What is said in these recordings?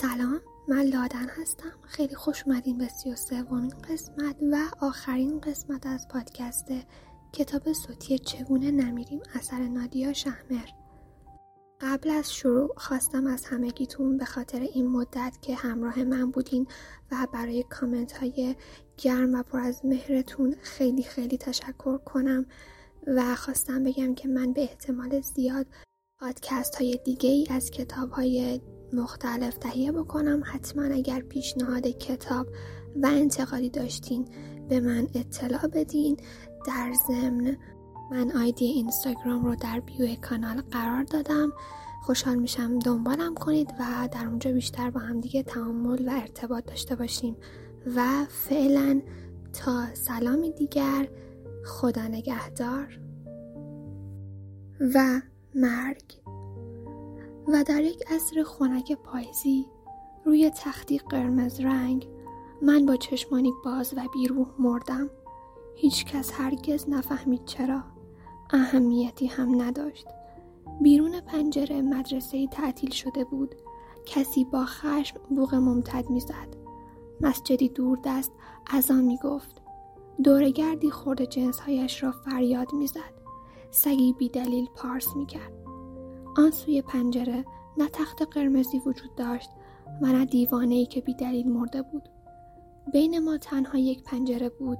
سلام من لادن هستم. خیلی خوش اومدین به سی و سومین قسمت و آخرین قسمت از پادکست کتاب صوتی چگونه نمیریم اثر نادیا شهمر. قبل از شروع خواستم از همگیتون به خاطر این مدت که همراه من بودین و برای کامنت های گرم و پر از مهرتون خیلی خیلی تشکر کنم و خواستم بگم که من به احتمال زیاد پادکست های دیگه ای از کتاب های مختلف تهیه بکنم. حتما اگر پیشنهاد کتاب و انتقادی داشتین به من اطلاع بدین. در ضمن من آیدی اینستاگرام رو در بیو کانال قرار دادم. خوشحال میشم دنبالم کنید و در اونجا بیشتر با هم دیگه تعامل و ارتباط داشته باشیم. و فعلا تا سلامی دیگر خدا نگهدار. و مرگ. و در یک عصر خنک پاییزی روی تختی قرمز رنگ من با چشمانی باز و بیروح مردم هیچ کس هرگز نفهمید چرا اهمیتی هم نداشت. بیرون پنجره مدرسه تعطیل شده بود. کسی با خشم بوغ ممتد می‌زد. مسجدی دور دست از آن می‌گفت دورگردی خورده جنسهایش را فریاد می‌زد. سگی بیدلیل پارس می‌کرد. آن سوی پنجره نه تخت قرمزی وجود داشت و نه ای که بیدلیل مرده بود. بین ما تنها یک پنجره بود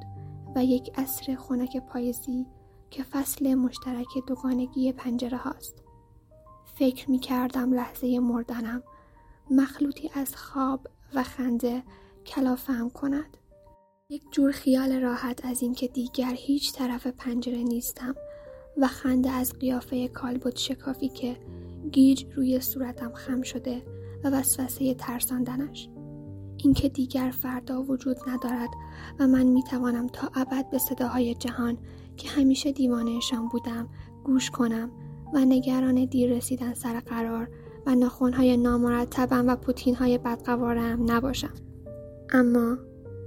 و یک عصر خنک پاییزی که فصل مشترک دوگانگی پنجره هاست. فکر می کردم لحظه مردنم مخلوطی از خواب و خنده کلافم کند. یک جور خیال راحت از اینکه دیگر هیچ طرف پنجره نیستم. و خنده از قیافه کالبد شکافی که گیج روی صورتم خم شده و وسوسه ترساندنش. اینکه دیگر فردا وجود ندارد و من می‌توانم تا ابد به صداهای جهان که همیشه دیوانهشان بودم گوش کنم و نگران دیر رسیدن سر قرار و ناخونهای نامرتبم و پوتینهای بدقوارم نباشم. اما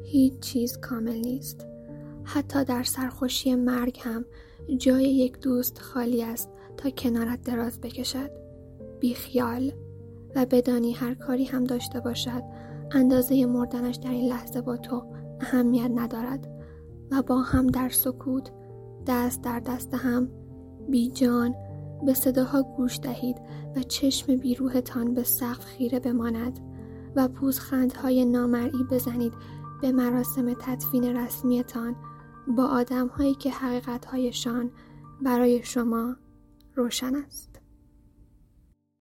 هیچ چیز کامل نیست. حتی در سرخوشی مرگ هم جای یک دوست خالی است تا کنارت دراز بکشد. بیخیال و بدانی هر کاری هم داشته باشد اندازه مردنش در این لحظه با تو اهمیت ندارد و با هم در سکوت دست در دست هم جان به صداها گوش دهید و چشم بیروهتان به سقف خیره بماند و پوزخندهای نامرئی بزنید به مراسم تدفین رسمیتان با آدم هایی که حقیقت هایشان برای شما روشن است.